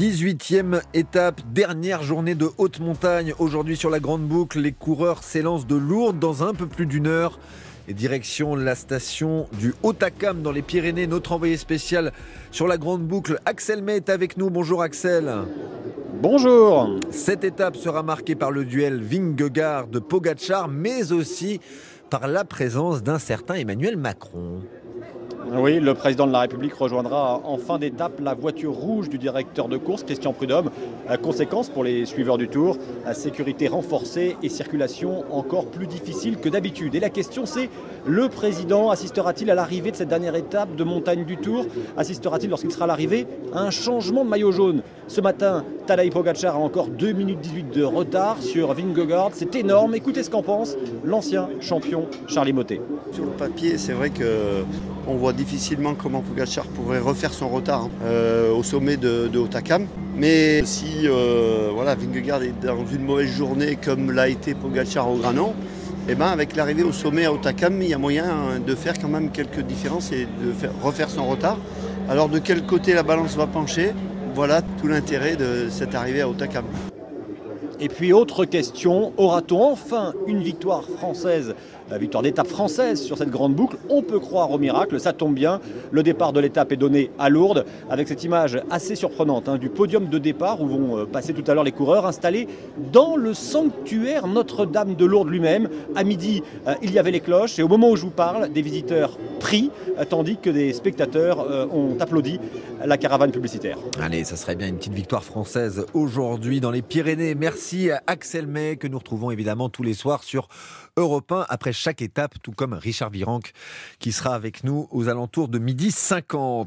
18e étape, dernière journée de haute montagne. Aujourd'hui sur la Grande Boucle, les coureurs s'élancent de Lourdes dans un peu plus d'une heure. Et direction la station du Haut-Acam dans les Pyrénées. Notre envoyé spécial sur la Grande Boucle, Axel May, est avec nous. Bonjour Axel. Bonjour. Cette étape sera marquée par le duel Vingegaard de Pogachar, mais aussi par la présence d'un certain Emmanuel Macron. Oui, le président de la République rejoindra en fin d'étape la voiture rouge du directeur de course, Christian Prudhomme. Conséquence pour les suiveurs du Tour, sécurité renforcée et circulation encore plus difficile que d'habitude. Et la question c'est, le président assistera-t-il à l'arrivée de cette dernière étape de montagne du Tour? Assistera-t-il lorsqu'il sera à l'arrivée? À un changement de maillot jaune Ce matin, Tadej Pogacar a encore 2 minutes 18 de retard sur Vingegaard. C'est énorme. Écoutez ce qu'en pense l'ancien champion Charlie Motet. Sur le papier, c'est vrai que on difficilement comment Pogacar pourrait refaire son retard euh, au sommet de, de Otakam. Mais si euh, voilà, Vingegaard est dans une mauvaise journée comme l'a été Pogacar au Granon, et ben avec l'arrivée au sommet à Otakam, il y a moyen de faire quand même quelques différences et de faire, refaire son retard. Alors de quel côté la balance va pencher? Voilà tout l'intérêt de cette arrivée à Otakam. Et puis autre question, aura-t-on enfin une victoire française la victoire d'étape française sur cette grande boucle? On peut croire au miracle, ça tombe bien. Le départ de l'étape est donné à Lourdes avec cette image assez surprenante hein, du podium de départ où vont euh, passer tout à l'heure les coureurs installés dans le sanctuaire Notre-Dame de Lourdes lui-même. À midi, euh, il y avait les cloches et au moment où je vous parle, des visiteurs pris euh, tandis que des spectateurs euh, ont applaudi la caravane publicitaire. Allez, ça serait bien une petite victoire française aujourd'hui dans les Pyrénées. Merci Axel May que nous retrouvons évidemment tous les soirs sur Europe 1 après chaque étape, tout comme Richard Virenque qui sera avec nous aux alentours de midi 50.